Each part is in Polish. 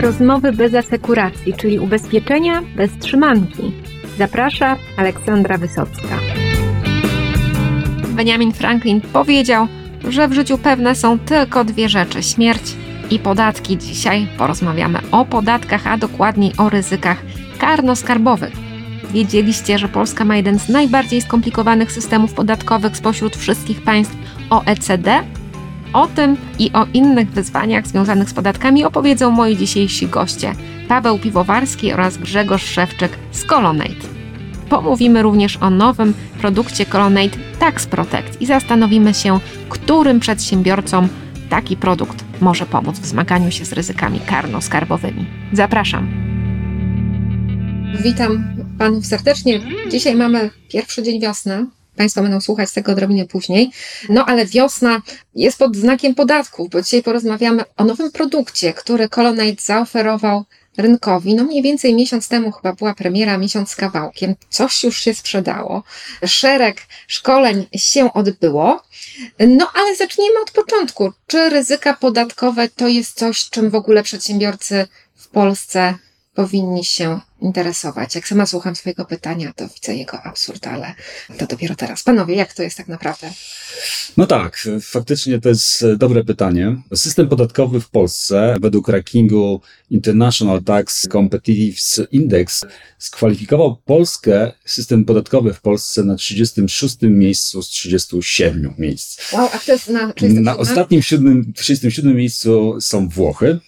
Rozmowy bez asekuracji, czyli ubezpieczenia bez trzymanki. Zaprasza Aleksandra Wysocka. Benjamin Franklin powiedział, że w życiu pewne są tylko dwie rzeczy: śmierć i podatki. Dzisiaj porozmawiamy o podatkach, a dokładniej o ryzykach karno-skarbowych. Wiedzieliście, że Polska ma jeden z najbardziej skomplikowanych systemów podatkowych spośród wszystkich państw OECD? O tym i o innych wyzwaniach związanych z podatkami opowiedzą moi dzisiejsi goście Paweł Piwowarski oraz Grzegorz Szewczyk z Colonate. Pomówimy również o nowym produkcie Colonate Tax Protect i zastanowimy się, którym przedsiębiorcom taki produkt może pomóc w zmaganiu się z ryzykami karno-skarbowymi. Zapraszam. Witam Panów serdecznie. Dzisiaj mamy pierwszy dzień wiosny. Państwo będą słuchać tego odrobinę później. No ale wiosna jest pod znakiem podatków, bo dzisiaj porozmawiamy o nowym produkcie, który Colonate zaoferował rynkowi. No mniej więcej miesiąc temu chyba była premiera, miesiąc z kawałkiem. Coś już się sprzedało. Szereg szkoleń się odbyło. No ale zacznijmy od początku. Czy ryzyka podatkowe to jest coś, czym w ogóle przedsiębiorcy w Polsce powinni się interesować. Jak sama słucham swojego pytania, to widzę jego absurd, ale to dopiero teraz. Panowie, jak to jest tak naprawdę? No tak, faktycznie to jest dobre pytanie. System podatkowy w Polsce według rankingu International Tax Competitiveness Index skwalifikował Polskę, system podatkowy w Polsce na 36 miejscu z 37 miejsc. Wow, a to jest na 37? Na ostatnim 7, 37 miejscu są Włochy.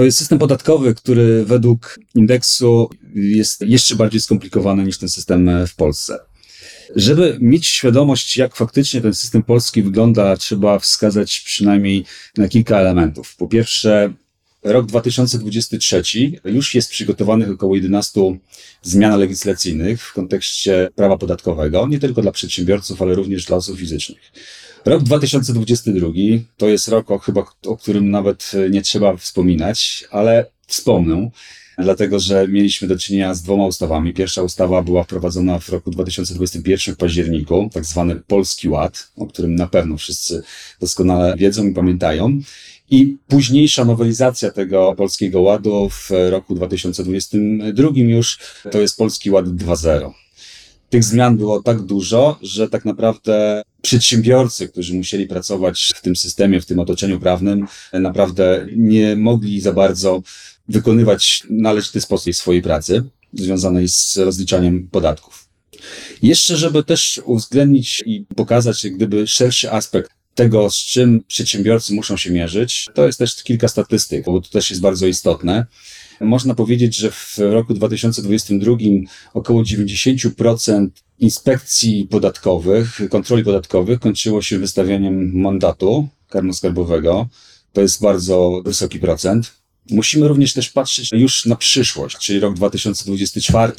To jest system podatkowy, który według indeksu jest jeszcze bardziej skomplikowany niż ten system w Polsce. Żeby mieć świadomość, jak faktycznie ten system polski wygląda, trzeba wskazać przynajmniej na kilka elementów. Po pierwsze, rok 2023 już jest przygotowanych około 11 zmian legislacyjnych w kontekście prawa podatkowego, nie tylko dla przedsiębiorców, ale również dla osób fizycznych. Rok 2022 to jest rok, o, chyba, o którym nawet nie trzeba wspominać, ale wspomnę, dlatego że mieliśmy do czynienia z dwoma ustawami. Pierwsza ustawa była wprowadzona w roku 2021 w październiku, tak zwany Polski Ład, o którym na pewno wszyscy doskonale wiedzą i pamiętają. I późniejsza nowelizacja tego Polskiego Ładu w roku 2022 już to jest Polski Ład 2.0 tych zmian było tak dużo, że tak naprawdę przedsiębiorcy, którzy musieli pracować w tym systemie, w tym otoczeniu prawnym, naprawdę nie mogli za bardzo wykonywać należyty sposób swojej pracy związanej z rozliczaniem podatków. Jeszcze, żeby też uwzględnić i pokazać, gdyby szerszy aspekt tego, z czym przedsiębiorcy muszą się mierzyć, to jest też kilka statystyk, bo to też jest bardzo istotne. Można powiedzieć, że w roku 2022 około 90% inspekcji podatkowych, kontroli podatkowych kończyło się wystawianiem mandatu karno-skarbowego. To jest bardzo wysoki procent. Musimy również też patrzeć już na przyszłość, czyli rok 2024,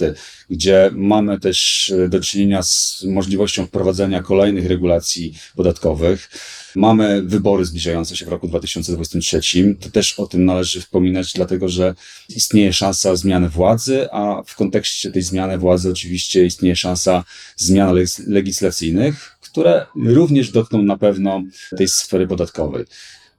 gdzie mamy też do czynienia z możliwością wprowadzenia kolejnych regulacji podatkowych. Mamy wybory zbliżające się w roku 2023. To też o tym należy wspominać, dlatego że istnieje szansa zmiany władzy, a w kontekście tej zmiany władzy oczywiście istnieje szansa zmian legislacyjnych, które również dotkną na pewno tej sfery podatkowej.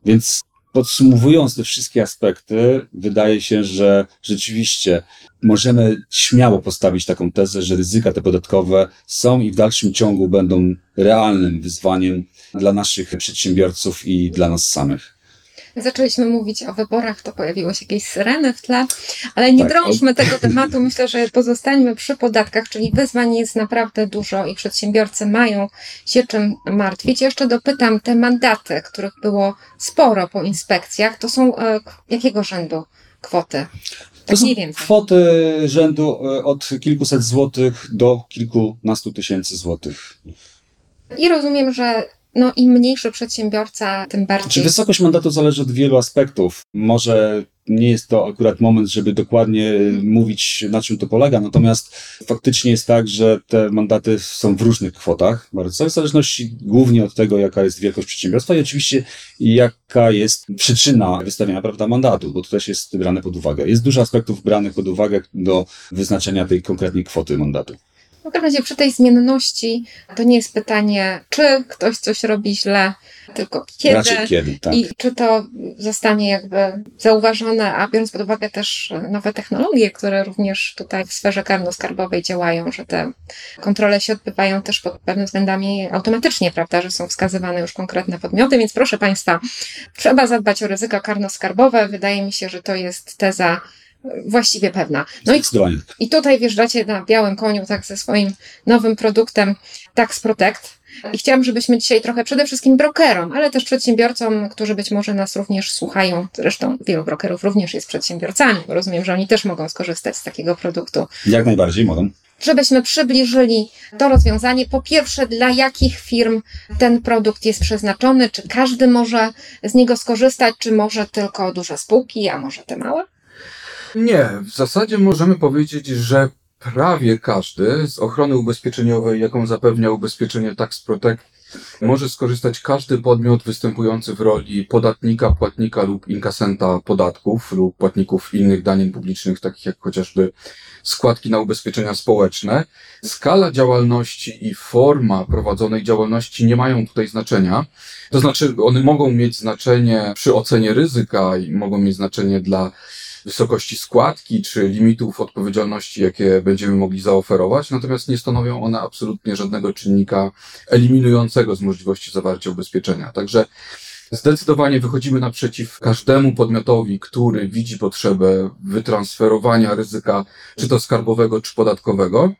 Więc Podsumowując te wszystkie aspekty, wydaje się, że rzeczywiście możemy śmiało postawić taką tezę, że ryzyka te podatkowe są i w dalszym ciągu będą realnym wyzwaniem dla naszych przedsiębiorców i dla nas samych zaczęliśmy mówić o wyborach, to pojawiło się jakieś syreny w tle, ale nie tak, drążmy tego tematu. Myślę, że pozostańmy przy podatkach, czyli wyzwań jest naprawdę dużo i przedsiębiorcy mają się czym martwić. Jeszcze dopytam, te mandaty, których było sporo po inspekcjach, to są e, jakiego rzędu kwoty? Tak to są kwoty rzędu e, od kilkuset złotych do kilkunastu tysięcy złotych. I rozumiem, że no im mniejszy przedsiębiorca, tym bardziej. Czy wysokość mandatu zależy od wielu aspektów. Może nie jest to akurat moment, żeby dokładnie mówić, na czym to polega, natomiast faktycznie jest tak, że te mandaty są w różnych kwotach, bardzo w zależności głównie od tego, jaka jest wielkość przedsiębiorstwa i oczywiście jaka jest przyczyna wystawienia prawda, mandatu, bo to też jest brane pod uwagę. Jest dużo aspektów branych pod uwagę do wyznaczenia tej konkretnej kwoty mandatu. W każdym razie przy tej zmienności to nie jest pytanie, czy ktoś coś robi źle, tylko kiedy. Raczej kiedy, tak. I czy to zostanie jakby zauważone, a biorąc pod uwagę też nowe technologie, które również tutaj w sferze karno-skarbowej działają, że te kontrole się odbywają też pod pewnymi względami automatycznie, prawda, że są wskazywane już konkretne podmioty, więc proszę Państwa, trzeba zadbać o ryzyko karno-skarbowe. Wydaje mi się, że to jest teza właściwie pewna. No i, i tutaj wjeżdżacie na białym koniu tak ze swoim nowym produktem Tax Protect. I chciałam, żebyśmy dzisiaj trochę przede wszystkim brokerom, ale też przedsiębiorcom, którzy być może nas również słuchają, zresztą wielu brokerów również jest przedsiębiorcami, rozumiem, że oni też mogą skorzystać z takiego produktu. Jak najbardziej mogą. Żebyśmy przybliżyli to rozwiązanie. Po pierwsze, dla jakich firm ten produkt jest przeznaczony? Czy każdy może z niego skorzystać, czy może tylko duże spółki, a może te małe? Nie, w zasadzie możemy powiedzieć, że prawie każdy z ochrony ubezpieczeniowej, jaką zapewnia ubezpieczenie Tax Protect, może skorzystać każdy podmiot występujący w roli podatnika, płatnika lub inkasenta podatków lub płatników innych danin publicznych, takich jak chociażby składki na ubezpieczenia społeczne. Skala działalności i forma prowadzonej działalności nie mają tutaj znaczenia. To znaczy, one mogą mieć znaczenie przy ocenie ryzyka i mogą mieć znaczenie dla wysokości składki czy limitów odpowiedzialności, jakie będziemy mogli zaoferować, natomiast nie stanowią one absolutnie żadnego czynnika eliminującego z możliwości zawarcia ubezpieczenia. Także Zdecydowanie wychodzimy naprzeciw każdemu podmiotowi, który widzi potrzebę wytransferowania ryzyka, czy to skarbowego, czy podatkowego,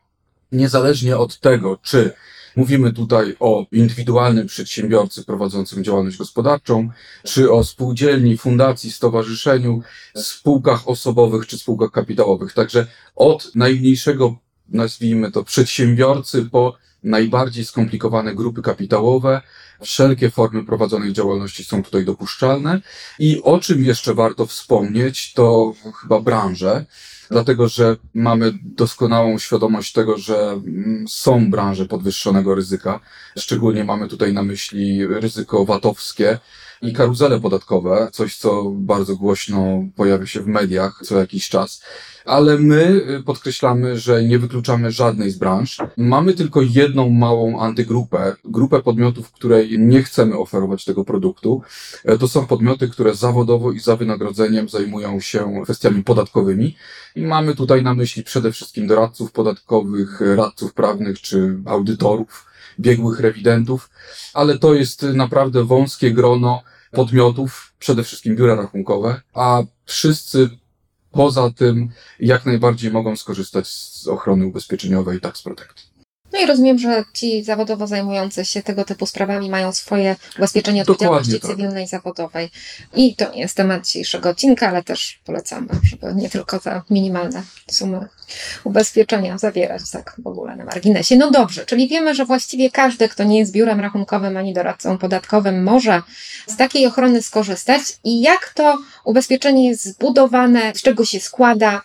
niezależnie od tego, czy Mówimy tutaj o indywidualnym przedsiębiorcy prowadzącym działalność gospodarczą, czy o spółdzielni, fundacji, stowarzyszeniu, spółkach osobowych czy spółkach kapitałowych. Także od najmniejszego, nazwijmy to, przedsiębiorcy po najbardziej skomplikowane grupy kapitałowe. Wszelkie formy prowadzonej działalności są tutaj dopuszczalne. I o czym jeszcze warto wspomnieć, to chyba branże dlatego że mamy doskonałą świadomość tego, że mm, są branże podwyższonego ryzyka. Szczególnie mamy tutaj na myśli ryzyko VAT-owskie i karuzele podatkowe, coś co bardzo głośno pojawia się w mediach co jakiś czas ale my y, podkreślamy, że nie wykluczamy żadnej z branż. Mamy tylko jedną małą antygrupę, grupę podmiotów, której nie chcemy oferować tego produktu. E, to są podmioty, które zawodowo i za wynagrodzeniem zajmują się kwestiami podatkowymi. I mamy tutaj na myśli przede wszystkim doradców podatkowych, radców prawnych czy audytorów, biegłych rewidentów, ale to jest naprawdę wąskie grono podmiotów, przede wszystkim biura rachunkowe, a wszyscy Poza tym, jak najbardziej mogą skorzystać z ochrony ubezpieczeniowej Tax Protect. No i rozumiem, że ci zawodowo zajmujący się tego typu sprawami mają swoje ubezpieczenie odpowiedzialności tak. cywilnej zawodowej. I to nie jest temat dzisiejszego odcinka, ale też polecamy, żeby nie tylko te minimalne sumy ubezpieczenia zawierać tak w ogóle na marginesie. No dobrze, czyli wiemy, że właściwie każdy, kto nie jest biurem rachunkowym ani doradcą podatkowym, może z takiej ochrony skorzystać. I jak to ubezpieczenie jest zbudowane, z czego się składa,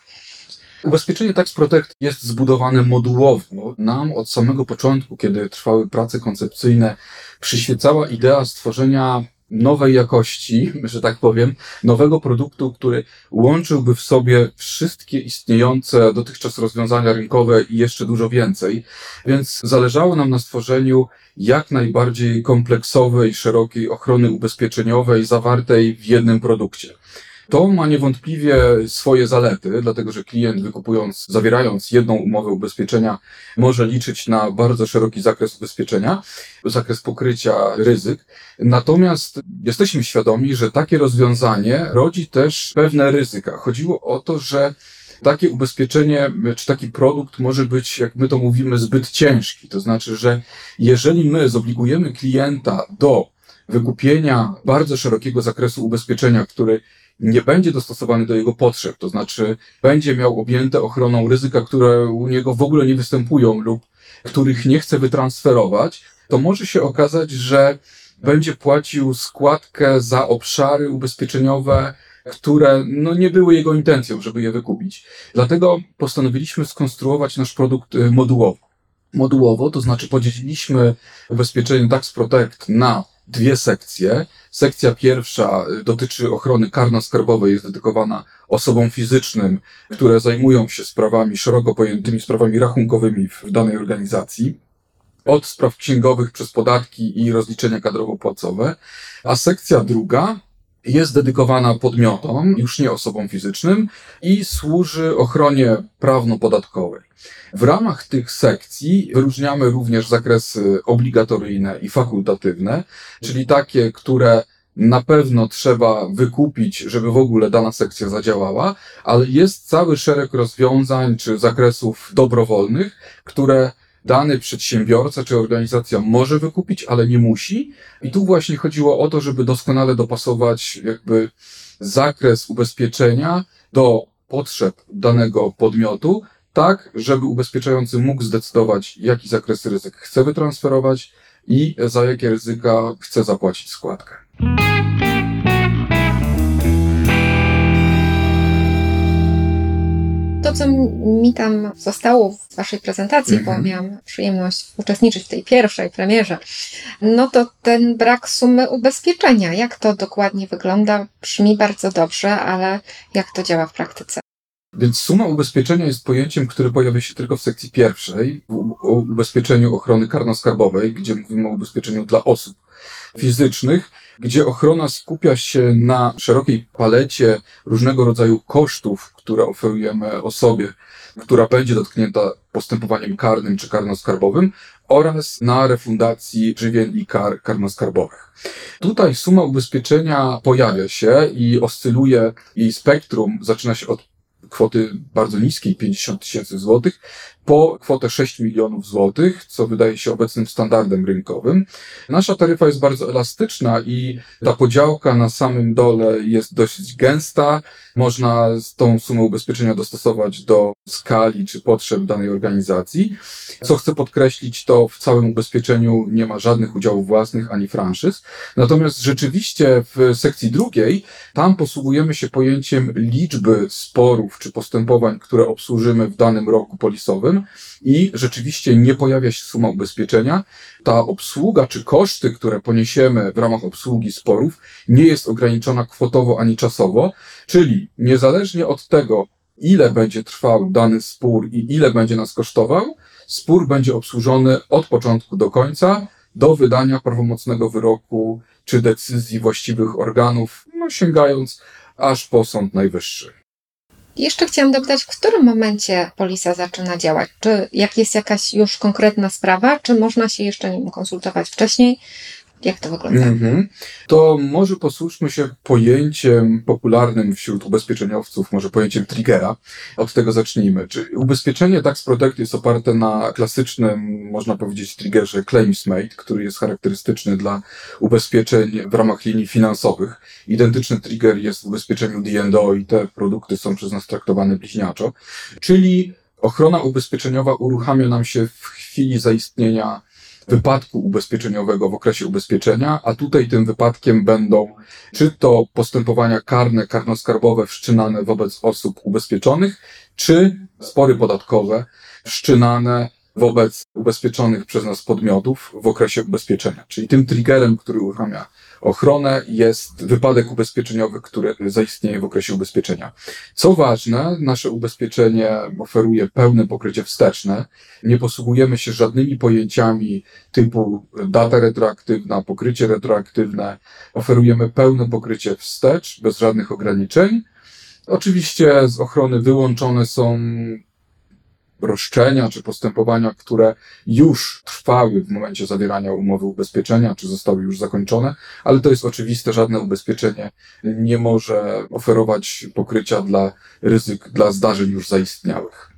Ubezpieczenie Tax Protect jest zbudowane modułowo. Nam od samego początku, kiedy trwały prace koncepcyjne, przyświecała idea stworzenia nowej jakości, że tak powiem, nowego produktu, który łączyłby w sobie wszystkie istniejące dotychczas rozwiązania rynkowe i jeszcze dużo więcej. Więc zależało nam na stworzeniu jak najbardziej kompleksowej, szerokiej ochrony ubezpieczeniowej zawartej w jednym produkcie. To ma niewątpliwie swoje zalety, dlatego że klient wykupując, zawierając jedną umowę ubezpieczenia, może liczyć na bardzo szeroki zakres ubezpieczenia, zakres pokrycia ryzyk. Natomiast jesteśmy świadomi, że takie rozwiązanie rodzi też pewne ryzyka. Chodziło o to, że takie ubezpieczenie czy taki produkt może być, jak my to mówimy, zbyt ciężki. To znaczy, że jeżeli my zobligujemy klienta do wykupienia bardzo szerokiego zakresu ubezpieczenia, który nie będzie dostosowany do jego potrzeb, to znaczy będzie miał objęte ochroną ryzyka, które u niego w ogóle nie występują lub których nie chce wytransferować, to może się okazać, że będzie płacił składkę za obszary ubezpieczeniowe, które no, nie były jego intencją, żeby je wykupić. Dlatego postanowiliśmy skonstruować nasz produkt y, modułowo. Modułowo, to znaczy podzieliliśmy ubezpieczenie Tax Protect na dwie sekcje. Sekcja pierwsza dotyczy ochrony karno-skarbowej, jest dedykowana osobom fizycznym, które zajmują się sprawami szeroko pojętymi sprawami rachunkowymi w danej organizacji. Od spraw księgowych przez podatki i rozliczenia kadrowo-płacowe. A sekcja druga jest dedykowana podmiotom, już nie osobom fizycznym i służy ochronie prawno-podatkowej. W ramach tych sekcji wyróżniamy również zakresy obligatoryjne i fakultatywne, czyli takie, które na pewno trzeba wykupić, żeby w ogóle dana sekcja zadziałała, ale jest cały szereg rozwiązań czy zakresów dobrowolnych, które dany przedsiębiorca czy organizacja może wykupić, ale nie musi. I tu właśnie chodziło o to, żeby doskonale dopasować jakby zakres ubezpieczenia do potrzeb danego podmiotu, tak, żeby ubezpieczający mógł zdecydować, jaki zakres ryzyk chce wytransferować i za jakie ryzyka chce zapłacić składkę. To, co mi tam zostało w Waszej prezentacji, bo Mhm. miałam przyjemność uczestniczyć w tej pierwszej premierze, no to ten brak sumy ubezpieczenia. Jak to dokładnie wygląda? Brzmi bardzo dobrze, ale jak to działa w praktyce? Więc suma ubezpieczenia jest pojęciem, które pojawia się tylko w sekcji pierwszej, o ubezpieczeniu ochrony karno-skarbowej, gdzie mówimy o ubezpieczeniu dla osób fizycznych, gdzie ochrona skupia się na szerokiej palecie różnego rodzaju kosztów, które oferujemy osobie, która będzie dotknięta postępowaniem karnym czy karno-skarbowym oraz na refundacji żywien i kar karno-skarbowych. Tutaj suma ubezpieczenia pojawia się i oscyluje, jej spektrum zaczyna się od kwoty bardzo niskiej, 50 tysięcy złotych, po kwotę 6 milionów złotych, co wydaje się obecnym standardem rynkowym. Nasza taryfa jest bardzo elastyczna i ta podziałka na samym dole jest dosyć gęsta. Można tą sumę ubezpieczenia dostosować do skali czy potrzeb danej organizacji. Co chcę podkreślić, to w całym ubezpieczeniu nie ma żadnych udziałów własnych ani franszyz. Natomiast rzeczywiście w sekcji drugiej, tam posługujemy się pojęciem liczby sporów czy postępowań, które obsłużymy w danym roku polisowym i rzeczywiście nie pojawia się suma ubezpieczenia. Ta obsługa czy koszty, które poniesiemy w ramach obsługi sporów, nie jest ograniczona kwotowo ani czasowo, czyli niezależnie od tego, ile będzie trwał dany spór i ile będzie nas kosztował, spór będzie obsłużony od początku do końca, do wydania prawomocnego wyroku czy decyzji właściwych organów, no sięgając aż po Sąd Najwyższy. Jeszcze chciałam dopytać, w którym momencie polisa zaczyna działać? Czy jak jest jakaś już konkretna sprawa, czy można się jeszcze nim konsultować wcześniej? Jak to wygląda? Mhm. To może posłuszmy się pojęciem popularnym wśród ubezpieczeniowców, może pojęciem triggera. Od tego zacznijmy. Czy ubezpieczenie Tax Protect jest oparte na klasycznym, można powiedzieć, triggerze Claims Made, który jest charakterystyczny dla ubezpieczeń w ramach linii finansowych. Identyczny trigger jest w ubezpieczeniu D&O i te produkty są przez nas traktowane bliźniaczo. Czyli ochrona ubezpieczeniowa uruchamia nam się w chwili zaistnienia wypadku ubezpieczeniowego w okresie ubezpieczenia, a tutaj tym wypadkiem będą czy to postępowania karne, karnoskarbowe wszczynane wobec osób ubezpieczonych, czy spory podatkowe wszczynane wobec ubezpieczonych przez nas podmiotów w okresie ubezpieczenia. Czyli tym triggerem, który uruchamia ochronę, jest wypadek ubezpieczeniowy, który zaistnieje w okresie ubezpieczenia. Co ważne, nasze ubezpieczenie oferuje pełne pokrycie wsteczne. Nie posługujemy się żadnymi pojęciami typu data retroaktywna, pokrycie retroaktywne. Oferujemy pełne pokrycie wstecz, bez żadnych ograniczeń. Oczywiście z ochrony wyłączone są roszczenia czy postępowania, które już trwały w momencie zawierania umowy ubezpieczenia, czy zostały już zakończone, ale to jest oczywiste, żadne ubezpieczenie nie może oferować pokrycia dla ryzyk, dla zdarzeń już zaistniałych.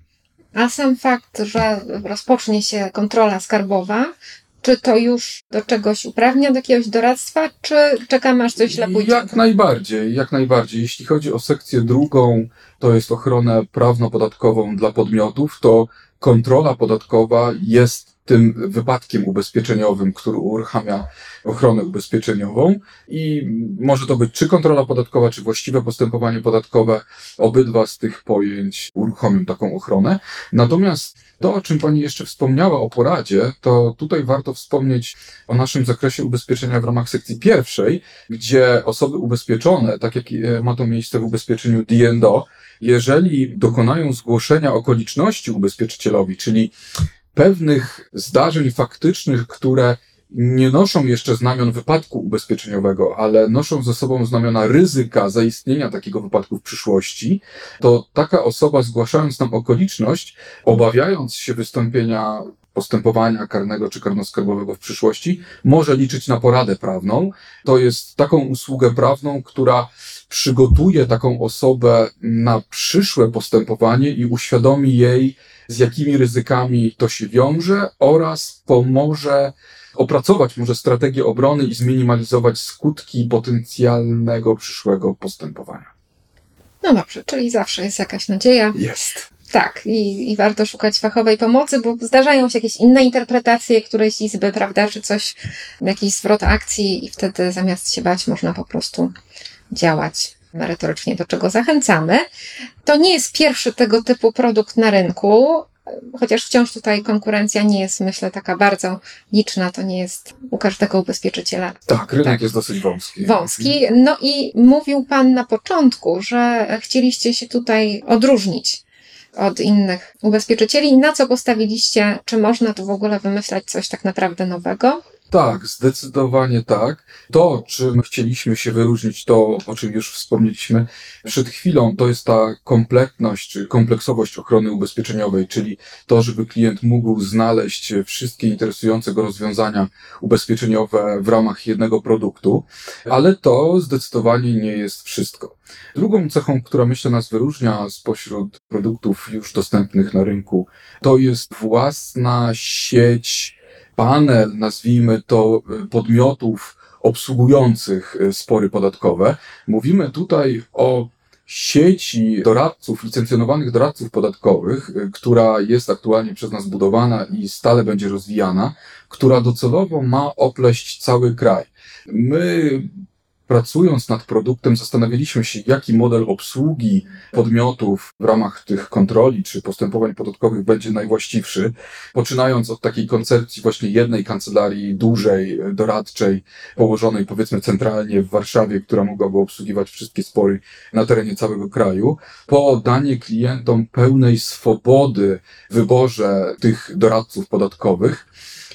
A sam fakt, że rozpocznie się kontrola skarbowa, czy to już do czegoś uprawnia, do jakiegoś doradztwa, czy czekamy aż coś źle? Jak najbardziej, jak najbardziej. Jeśli chodzi o sekcję drugą, to jest ochronę prawno-podatkową dla podmiotów, to kontrola podatkowa jest tym wypadkiem ubezpieczeniowym, który uruchamia ochronę ubezpieczeniową i może to być czy kontrola podatkowa, czy właściwe postępowanie podatkowe. Obydwa z tych pojęć uruchomią taką ochronę. Natomiast to, o czym Pani jeszcze wspomniała o poradzie, to tutaj warto wspomnieć o naszym zakresie ubezpieczenia w ramach sekcji pierwszej, gdzie osoby ubezpieczone, tak jak e, ma to miejsce w ubezpieczeniu D&O, jeżeli dokonają zgłoszenia okoliczności ubezpieczycielowi, czyli pewnych zdarzeń faktycznych, które nie noszą jeszcze znamion wypadku ubezpieczeniowego, ale noszą ze sobą znamiona ryzyka zaistnienia takiego wypadku w przyszłości, to taka osoba zgłaszając nam okoliczność, obawiając się wystąpienia postępowania karnego czy karnoskarbowego w przyszłości, może liczyć na poradę prawną. To jest taką usługę prawną, która przygotuje taką osobę na przyszłe postępowanie i uświadomi jej, z jakimi ryzykami to się wiąże oraz pomoże opracować może strategię obrony i zminimalizować skutki potencjalnego przyszłego postępowania. No dobrze, czyli zawsze jest jakaś nadzieja. Jest. Tak, i, i warto szukać fachowej pomocy, bo zdarzają się jakieś inne interpretacje którejś izby, prawda, czy coś, jakiś zwrot akcji i wtedy zamiast się bać można po prostu działać merytorycznie, do czego zachęcamy. To nie jest pierwszy tego typu produkt na rynku chociaż wciąż tutaj konkurencja nie jest, myślę, taka bardzo liczna, to nie jest u każdego ubezpieczyciela. Tak, rynek tak. jest dosyć wąski. Wąski. No i mówił Pan na początku, że chcieliście się tutaj odróżnić od innych ubezpieczycieli. Na co postawiliście? Czy można tu w ogóle wymyślać coś tak naprawdę nowego? Tak, zdecydowanie tak. To, czym chcieliśmy się wyróżnić, to, o czym już wspomnieliśmy przed chwilą, to jest ta kompletność czy kompleksowość ochrony ubezpieczeniowej, czyli to, żeby klient mógł znaleźć wszystkie interesujące go rozwiązania ubezpieczeniowe w ramach jednego produktu, ale to zdecydowanie nie jest wszystko. Drugą cechą, która myślę nas wyróżnia spośród produktów już dostępnych na rynku, to jest własna sieć panel, nazwijmy to, e, podmiotów obsługujących e, spory podatkowe. Mówimy tutaj o sieci doradców, licencjonowanych doradców podatkowych, e, która jest aktualnie przez nas budowana i stale będzie rozwijana, która docelowo ma opleść cały kraj. My pracując nad produktem, zastanawialiśmy się, jaki model obsługi podmiotów w ramach tych kontroli czy postępowań podatkowych będzie najwłaściwszy, poczynając od takiej koncepcji właśnie jednej kancelarii dużej, doradczej, położonej powiedzmy centralnie w Warszawie, która mogłaby obsługiwać wszystkie spory na terenie całego kraju, po danie klientom pełnej swobody w wyborze tych doradców podatkowych,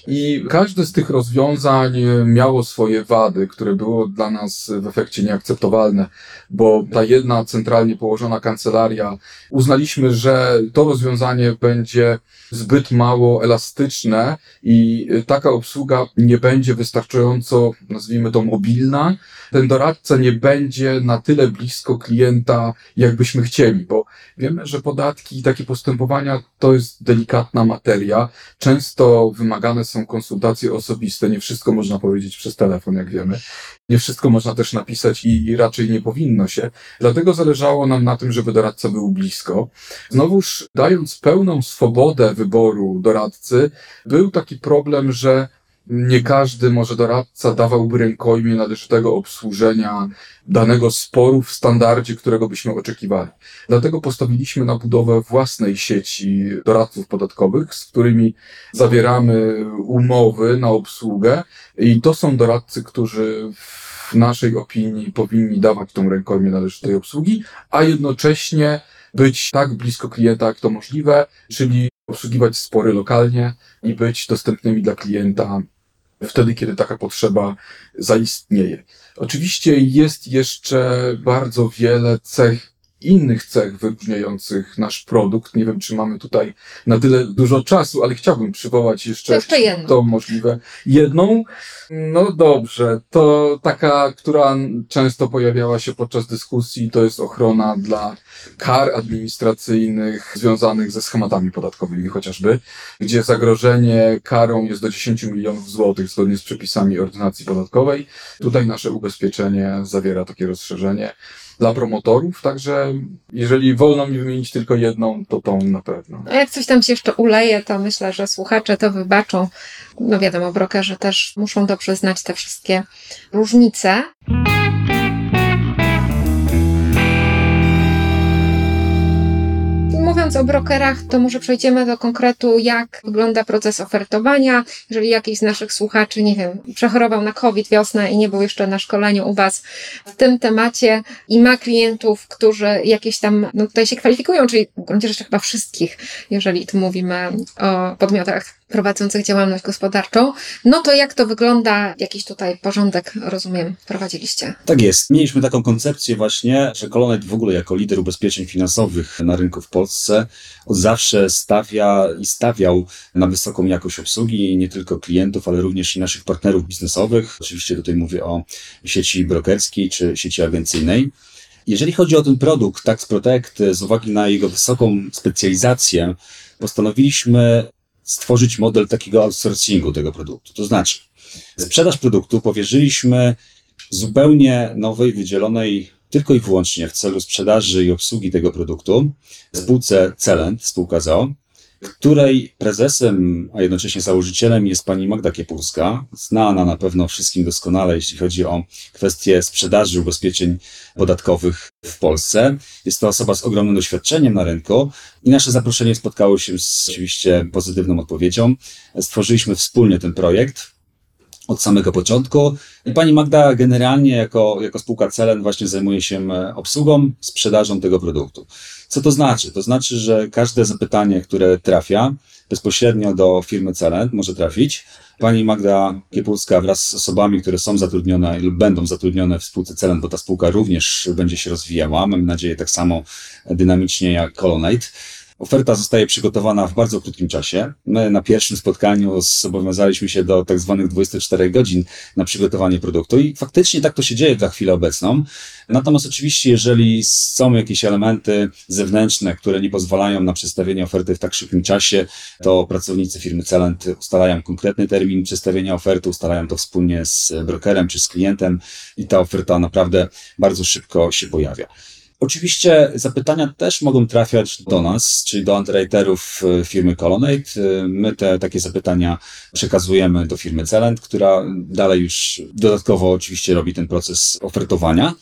i każde z tych rozwiązań miało swoje wady, które było dla nas w efekcie nieakceptowalne, bo ta jedna centralnie położona kancelaria uznaliśmy, że to rozwiązanie będzie zbyt mało elastyczne i taka obsługa nie będzie wystarczająco, nazwijmy to, mobilna. Ten doradca nie będzie na tyle blisko klienta, jakbyśmy chcieli, bo wiemy, że podatki i takie postępowania to jest delikatna materia. Często wymagane są konsultacje osobiste. Nie wszystko można powiedzieć przez telefon, jak wiemy. Nie wszystko można też napisać i, i raczej nie powinno się. Dlatego zależało nam na tym, żeby doradca był blisko. Znowuż dając pełną swobodę wyboru doradcy, był taki problem, że nie każdy może doradca dawałby rękojmie należytego obsłużenia danego sporu w standardzie, którego byśmy oczekiwali. Dlatego postawiliśmy na budowę własnej sieci doradców podatkowych, z którymi zawieramy umowy na obsługę i to są doradcy, którzy w naszej opinii powinni dawać tą rękojmię należytej obsługi, a jednocześnie być tak blisko klienta, jak to możliwe, czyli obsługiwać spory lokalnie i być dostępnymi dla klienta wtedy, kiedy taka potrzeba zaistnieje. Oczywiście jest jeszcze bardzo wiele cech innych cech wyróżniających nasz produkt. Nie wiem, czy mamy tutaj na tyle dużo czasu, ale chciałbym przywołać jeszcze, jeszcze to możliwe. Jedną. No dobrze, to taka, która często pojawiała się podczas dyskusji, to jest ochrona dla kar administracyjnych związanych ze schematami podatkowymi chociażby, gdzie zagrożenie karą jest do 10 milionów złotych zgodnie z przepisami ordynacji podatkowej. Tutaj nasze ubezpieczenie zawiera takie rozszerzenie dla promotorów, także jeżeli wolno mi wymienić tylko jedną, to tą na pewno. A jak coś tam się jeszcze uleje, to myślę, że słuchacze to wybaczą. No wiadomo, brokerzy też muszą dobrze znać te wszystkie różnice. Mówiąc o brokerach, to może przejdziemy do konkretu, jak wygląda proces ofertowania. Jeżeli jakiś z naszych słuchaczy, nie wiem, przechorował na COVID wiosnę i nie był jeszcze na szkoleniu u Was w tym temacie i ma klientów, którzy jakieś tam, no tutaj się kwalifikują, czyli w gruncie rzeczy chyba wszystkich, jeżeli tu mówimy o podmiotach prowadzących działalność gospodarczą, no to jak to wygląda? Jakiś tutaj porządek, rozumiem, wprowadziliście? Tak jest. Mieliśmy taką koncepcję właśnie, że Kolonet w ogóle jako lider ubezpieczeń finansowych na rynku w Polsce od zawsze stawia i stawiał na wysoką jakość obsługi nie tylko klientów, ale również i naszych partnerów biznesowych. Oczywiście tutaj mówię o sieci brokerskiej czy sieci agencyjnej. Jeżeli chodzi o ten produkt Tax Protect, z uwagi na jego wysoką specjalizację, postanowiliśmy stworzyć model takiego outsourcingu tego produktu. To znaczy, sprzedaż produktu powierzyliśmy zupełnie nowej, wydzielonej tylko i wyłącznie w celu sprzedaży i obsługi tego produktu spółce Celent, spółka ZO, której prezesem, a jednocześnie założycielem jest pani Magda Kiepulska, znana na pewno wszystkim doskonale, jeśli chodzi o kwestie sprzedaży ubezpieczeń podatkowych w Polsce. Jest to osoba z ogromnym doświadczeniem na rynku i nasze zaproszenie spotkało się z oczywiście pozytywną odpowiedzią. Stworzyliśmy wspólnie ten projekt od samego początku. I pani Magda generalnie jako, jako spółka Celen właśnie zajmuje się e, obsługą, sprzedażą tego produktu. Co to znaczy? To znaczy, że każde zapytanie, które trafia bezpośrednio do firmy Celen może trafić. Pani Magda Kiepulska wraz z osobami, które są zatrudnione lub będą zatrudnione w spółce Celen, bo ta spółka również będzie się rozwijała, mam nadzieję tak samo dynamicznie jak Colonate, Oferta zostaje przygotowana w bardzo krótkim czasie. My na pierwszym spotkaniu zobowiązaliśmy się do tak zwanych 24 godzin na przygotowanie produktu i faktycznie tak to się dzieje na chwilę obecną. Natomiast oczywiście, jeżeli są jakieś elementy zewnętrzne, które nie pozwalają na przedstawienie oferty w tak szybkim czasie, to pracownicy firmy Celent ustalają konkretny termin przedstawienia oferty, ustalają to wspólnie z brokerem czy z klientem i ta oferta naprawdę bardzo szybko się pojawia. Oczywiście zapytania też mogą trafiać do nas, czyli do underwriterów e, firmy Colonnade. E, my te takie zapytania przekazujemy do firmy Celent, która dalej już dodatkowo oczywiście robi ten proces ofertowania.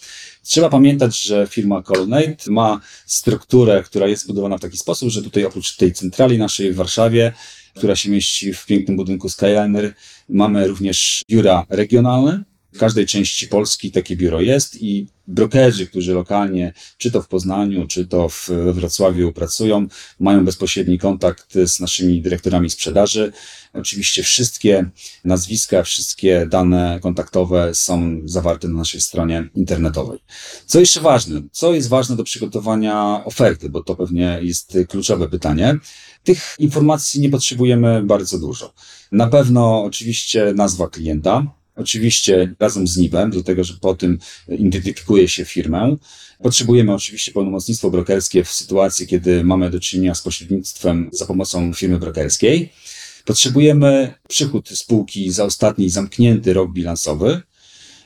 Trzeba pamiętać, że firma Colonnade ma strukturę, która jest zbudowana w taki sposób, że tutaj oprócz tej centrali naszej w Warszawie, która się mieści w pięknym budynku Skyliner, mamy również biura regionalne, w każdej części Polski takie biuro jest i brokerzy, którzy lokalnie, czy to w Poznaniu, czy to w Wrocławiu pracują, mają bezpośredni kontakt z naszymi dyrektorami sprzedaży. Oczywiście wszystkie nazwiska, wszystkie dane kontaktowe są zawarte na naszej stronie internetowej. Co jeszcze ważne? Co jest ważne do przygotowania oferty, bo to pewnie jest kluczowe pytanie. Tych informacji nie potrzebujemy bardzo dużo. Na pewno oczywiście nazwa klienta, Oczywiście razem z NIP-em, dlatego że po tym identyfikuje się firmę. Potrzebujemy oczywiście pełnomocnictwo brokerskie w sytuacji, kiedy mamy do czynienia z pośrednictwem za pomocą firmy brokerskiej. Potrzebujemy przychód spółki za ostatni zamknięty rok bilansowy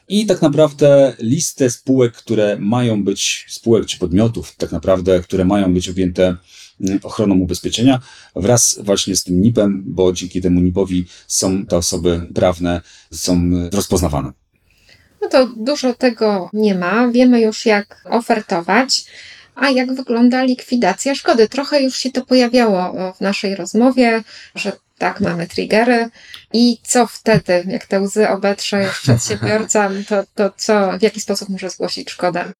i tak naprawdę listę spółek, które mają być, spółek czy podmiotów, tak naprawdę, które mają być objęte ochroną ubezpieczenia wraz właśnie z tym NIP-em, bo dzięki temu NIP-owi są te osoby prawne, są rozpoznawane. No to dużo tego nie ma. Wiemy już, jak ofertować. A jak wygląda likwidacja szkody? Trochę już się to pojawiało w naszej rozmowie, że tak, mamy triggery. I co wtedy, jak te łzy obetrze przedsiębiorca, to, to co, w jaki sposób może zgłosić szkodę?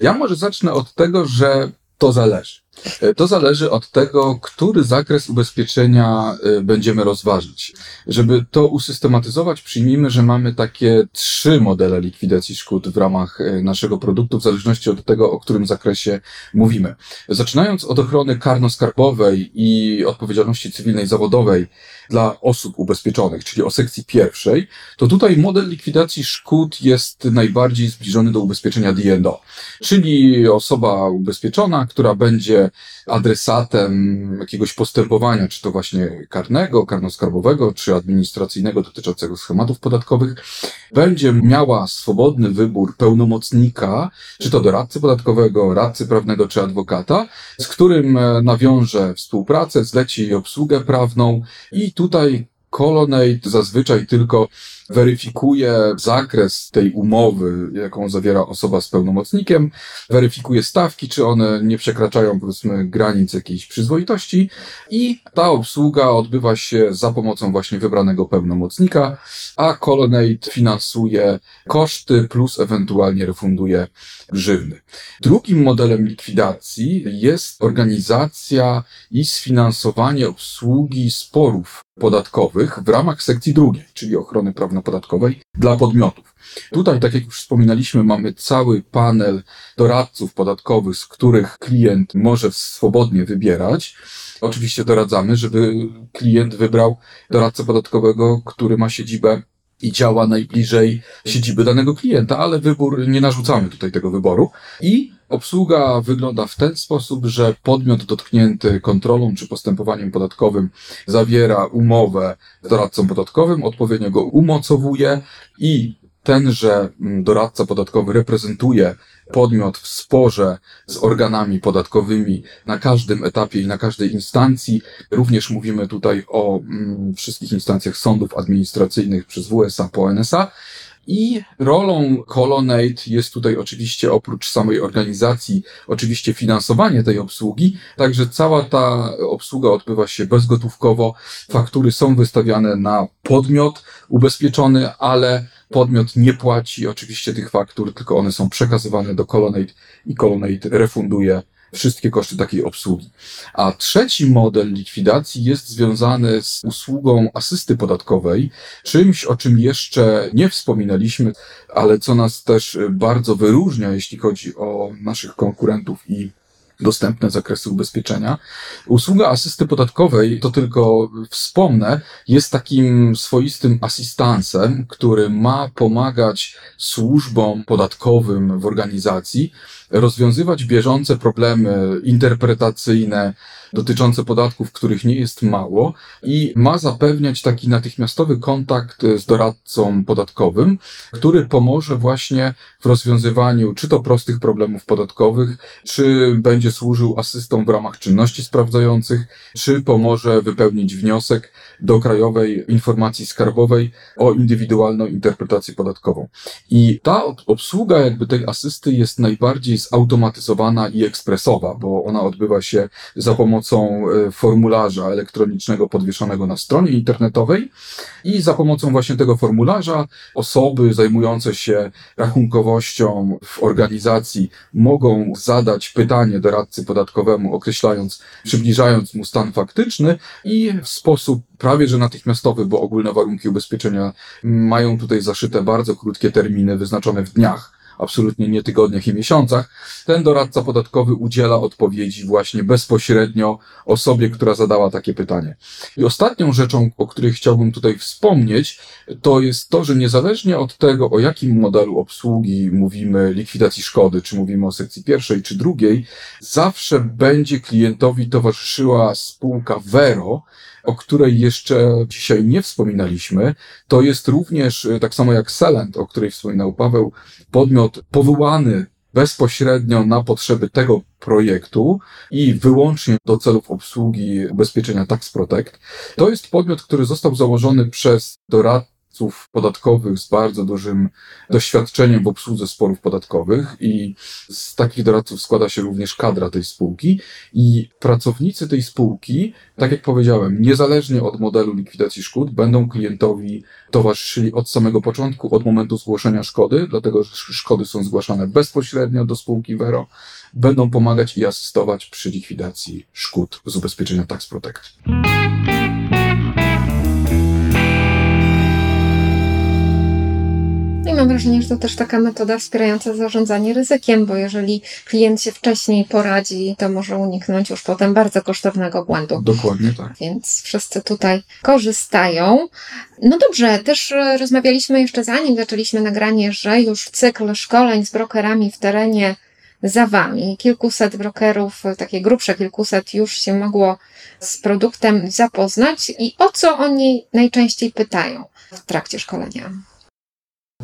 Ja może zacznę od tego, że to zależy. E, to zależy od tego, który zakres ubezpieczenia e, będziemy rozważyć. Żeby to usystematyzować, przyjmijmy, że mamy takie trzy modele likwidacji szkód w ramach e, naszego produktu, w zależności od tego, o którym zakresie mówimy. Zaczynając od ochrony karno-skarbowej i odpowiedzialności cywilnej zawodowej dla osób ubezpieczonych, czyli o sekcji pierwszej, to tutaj model likwidacji szkód jest najbardziej zbliżony do ubezpieczenia D&O, czyli osoba ubezpieczona, która będzie adresatem jakiegoś postępowania, czy to właśnie karnego, karnoskarbowego, czy administracyjnego dotyczącego schematów podatkowych, będzie miała swobodny wybór pełnomocnika, czy to doradcy podatkowego, radcy prawnego, czy adwokata, z którym e, nawiąże współpracę, zleci jej obsługę prawną i tutaj Colonnade zazwyczaj tylko weryfikuje zakres tej umowy, jaką zawiera osoba z pełnomocnikiem, weryfikuje stawki, czy one nie przekraczają, powiedzmy, granic jakiejś przyzwoitości i ta obsługa odbywa się za pomocą właśnie wybranego pełnomocnika, a Colonnade finansuje koszty plus ewentualnie refunduje grzywny. Drugim modelem likwidacji jest organizacja i sfinansowanie obsługi sporów podatkowych w ramach sekcji drugiej, czyli ochrony prawno-podatkowej dla podmiotów. Tutaj, tak jak już wspominaliśmy, mamy cały panel doradców podatkowych, z których klient może swobodnie wybierać. Oczywiście doradzamy, żeby klient wybrał doradcę podatkowego, który ma siedzibę i działa najbliżej siedziby danego klienta, ale wybór, nie narzucamy tutaj tego wyboru. I obsługa wygląda w ten sposób, że podmiot dotknięty kontrolą czy postępowaniem podatkowym zawiera umowę z doradcą podatkowym, odpowiednio go umocowuje i tenże mm, doradca podatkowy reprezentuje podmiot w sporze z organami podatkowymi na każdym etapie i na każdej instancji. Również mówimy tutaj o mm, wszystkich instancjach sądów administracyjnych przez WSA po NSA. I rolą Colonnade jest tutaj oczywiście oprócz samej organizacji, oczywiście finansowanie tej obsługi, także cała ta obsługa odbywa się bezgotówkowo. Faktury są wystawiane na podmiot ubezpieczony, ale podmiot nie płaci oczywiście tych faktur, tylko one są przekazywane do Colonnade i Colonnade refunduje wszystkie koszty takiej obsługi. A trzeci model likwidacji jest związany z usługą asysty podatkowej, czymś, o czym jeszcze nie wspominaliśmy, ale co nas też bardzo wyróżnia, jeśli chodzi o naszych konkurentów i dostępne zakresy ubezpieczenia. Usługa asysty podatkowej, to tylko wspomnę, jest takim swoistym asystansem, który ma pomagać służbom podatkowym w organizacji rozwiązywać bieżące problemy interpretacyjne dotyczące podatków, których nie jest mało i ma zapewniać taki natychmiastowy kontakt z doradcą podatkowym, który pomoże właśnie w rozwiązywaniu czy to prostych problemów podatkowych, czy będzie służył asystą w ramach czynności sprawdzających, czy pomoże wypełnić wniosek do Krajowej Informacji Skarbowej o indywidualną interpretację podatkową. I ta obsługa jakby tej asysty jest najbardziej zautomatyzowana i ekspresowa, bo ona odbywa się za pomocą e, formularza elektronicznego podwieszonego na stronie internetowej i za pomocą właśnie tego formularza osoby zajmujące się rachunkowością w organizacji mogą zadać pytanie doradcy podatkowemu, określając, przybliżając mu stan faktyczny i w sposób prawie że natychmiastowy, bo ogólne warunki ubezpieczenia mają tutaj zaszyte bardzo krótkie terminy wyznaczone w dniach absolutnie nie tygodniach i miesiącach, ten doradca podatkowy udziela odpowiedzi właśnie bezpośrednio osobie, która zadała takie pytanie. I ostatnią rzeczą, o której chciałbym tutaj wspomnieć, to jest to, że niezależnie od tego, o jakim modelu obsługi mówimy, likwidacji szkody, czy mówimy o sekcji pierwszej, czy drugiej, zawsze będzie klientowi towarzyszyła spółka Vero, o której jeszcze dzisiaj nie wspominaliśmy, to jest również, e, tak samo jak Selent, o której wspominał Paweł, podmiot powołany bezpośrednio na potrzeby tego projektu i wyłącznie do celów obsługi ubezpieczenia Tax Protect. To jest podmiot, który został założony przez doradcę doradców podatkowych z bardzo dużym doświadczeniem w obsłudze sporów podatkowych i z takich doradców składa się również kadra tej spółki i pracownicy tej spółki, tak jak powiedziałem, niezależnie od modelu likwidacji szkód, będą klientowi towarzyszyli od samego początku, od momentu zgłoszenia szkody, dlatego że szkody są zgłaszane bezpośrednio do spółki Vero, będą pomagać i asystować przy likwidacji szkód z ubezpieczenia Tax Protect. Mam wrażenie, że to też taka metoda wspierająca zarządzanie ryzykiem, bo jeżeli klient się wcześniej poradzi, to może uniknąć już potem bardzo kosztownego błędu. Dokładnie tak. Więc wszyscy tutaj korzystają. No dobrze, też e, rozmawialiśmy jeszcze zanim zaczęliśmy nagranie, że już cykl szkoleń z brokerami w terenie za Wami. Kilkuset brokerów, takie grubsze kilkuset już się mogło z produktem zapoznać i o co oni najczęściej pytają w trakcie szkolenia?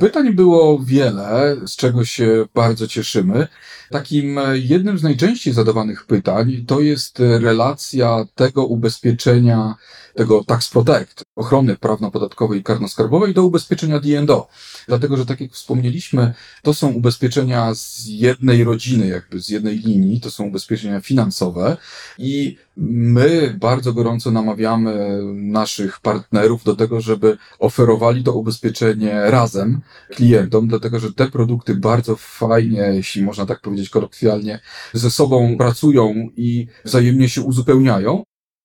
Pytań było wiele, z czego się bardzo cieszymy. Takim jednym z najczęściej zadawanych pytań to jest relacja tego ubezpieczenia, tego Tax Protect, ochrony prawno-podatkowej i karno-skarbowej do ubezpieczenia D&O. Dlatego, że tak jak wspomnieliśmy, to są ubezpieczenia z jednej rodziny, jakby z jednej linii, to są ubezpieczenia finansowe i my bardzo gorąco namawiamy naszych partnerów do tego, żeby oferowali to ubezpieczenie razem klientom, dlatego że te produkty bardzo fajnie, jeśli można tak powiedzieć kolokwialnie, ze sobą pracują i wzajemnie się uzupełniają.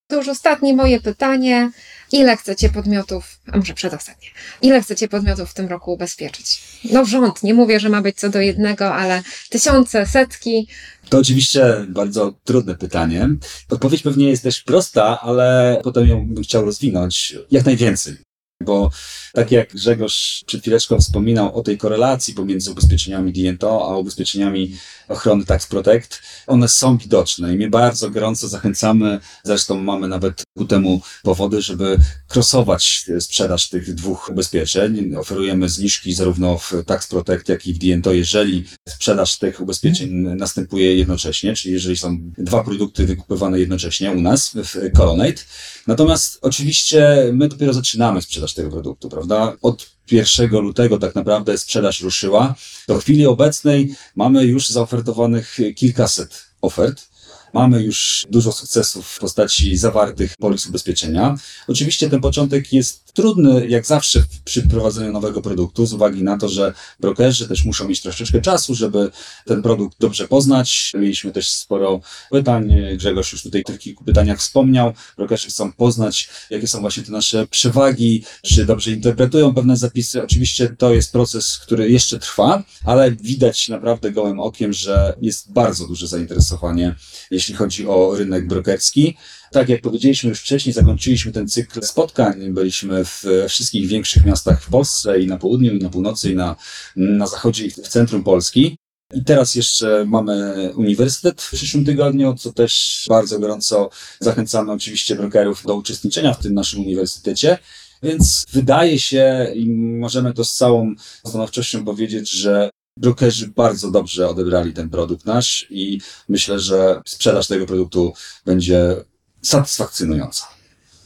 To już ostatnie moje pytanie. Ile chcecie podmiotów, a może przedostatnie, ile chcecie podmiotów w tym roku ubezpieczyć? No rząd, nie mówię, że ma być co do jednego, ale tysiące, setki. To oczywiście bardzo trudne pytanie. Odpowiedź pewnie jest też prosta, ale potem ją bym chciał rozwinąć jak najwięcej. Bo tak jak Grzegorz przed chwileczką wspominał o tej korelacji pomiędzy ubezpieczeniami DNTO a ubezpieczeniami ochrony Tax Protect, one są widoczne i my bardzo gorąco zachęcamy, zresztą mamy nawet ku temu powody, żeby krosować sprzedaż tych dwóch ubezpieczeń. Oferujemy zniżki zarówno w Tax Protect, jak i w DNTO, jeżeli sprzedaż tych ubezpieczeń następuje jednocześnie, czyli jeżeli są dwa produkty wykupywane jednocześnie u nas w Coronate. Natomiast oczywiście my dopiero zaczynamy sprzedaż tego produktu, prawda? Od 1 lutego tak naprawdę sprzedaż ruszyła. Do chwili obecnej mamy już zaofertowanych kilkaset ofert. Mamy już dużo sukcesów w postaci zawartych polis ubezpieczenia. Oczywiście ten początek jest trudny, jak zawsze przy prowadzeniu nowego produktu, z uwagi na to, że brokerzy też muszą mieć troszeczkę czasu, żeby ten produkt dobrze poznać. Mieliśmy też sporo pytań. Grzegorz już tutaj w kilku pytaniach wspomniał. Brokerzy chcą poznać, jakie są właśnie te nasze przewagi, czy dobrze interpretują pewne zapisy. Oczywiście to jest proces, który jeszcze trwa, ale widać naprawdę gołym okiem, że jest bardzo duże zainteresowanie jeśli chodzi o rynek brokerski. Tak jak powiedzieliśmy już wcześniej, zakończyliśmy ten cykl spotkań. Byliśmy w wszystkich większych miastach w Polsce i na południu, i na północy, i na, na zachodzie, i w centrum Polski. I teraz jeszcze mamy uniwersytet w przyszłym tygodniu, co też bardzo gorąco zachęcamy oczywiście brokerów do uczestniczenia w tym naszym uniwersytecie. Więc wydaje się i możemy to z całą stanowczością powiedzieć, że brokerzy bardzo dobrze odebrali ten produkt nasz i myślę, że sprzedaż tego produktu będzie satysfakcjonująca.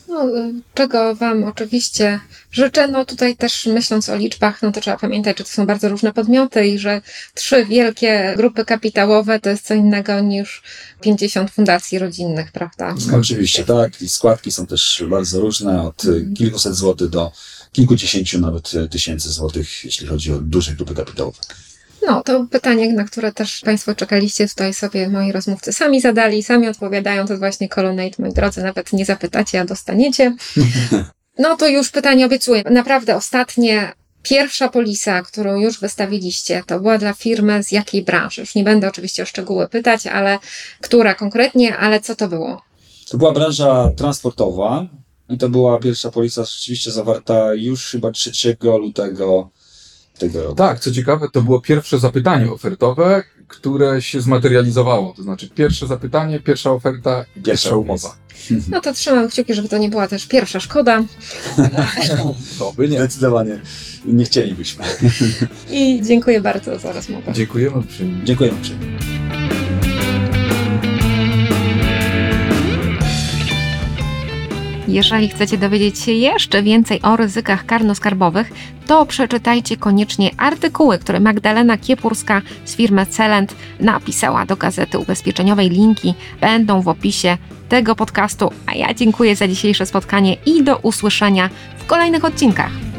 No, czego Wam oczywiście życzę, no tutaj też myśląc o liczbach, no to trzeba pamiętać, że to są bardzo różne podmioty i że trzy wielkie grupy kapitałowe to jest co innego niż 50 fundacji rodzinnych, prawda? Oczywiście tak i składki są też bardzo różne, od kilkuset złotych do kilkudziesięciu nawet tysięcy złotych, jeśli chodzi o duże grupy kapitałowe. No, to pytanie, na które też Państwo czekaliście, tutaj sobie moi rozmówcy sami zadali, sami odpowiadają, to właśnie Colonnade, moi drodzy, nawet nie zapytacie, a dostaniecie. No to już pytanie obiecuję. Naprawdę ostatnie, pierwsza polisa, którą już wystawiliście, to była dla firmy z jakiej branży? Już nie będę oczywiście o szczegóły pytać, ale która konkretnie, ale co to było? To była branża transportowa i to była pierwsza polisa rzeczywiście zawarta już chyba 3 lutego tego. Tak, co ciekawe, to było pierwsze zapytanie ofertowe, które się zmaterializowało. To znaczy pierwsze zapytanie, pierwsza oferta i pierwsza umowa. No to trzymam kciuki, żeby to nie była też pierwsza szkoda. to by nie. Zdecydowanie nie chcielibyśmy. I dziękuję bardzo za rozmowę. Dziękujemy uprzejmie. Dziękujemy uprzejmie. Jeżeli chcecie dowiedzieć się jeszcze więcej o ryzykach karnoskarbowych, to przeczytajcie koniecznie artykuły, które Magdalena Kiepurska z firmy Celent napisała do Gazety Ubezpieczeniowej. Linki będą w opisie tego podcastu. A ja dziękuję za dzisiejsze spotkanie i do usłyszenia w kolejnych odcinkach.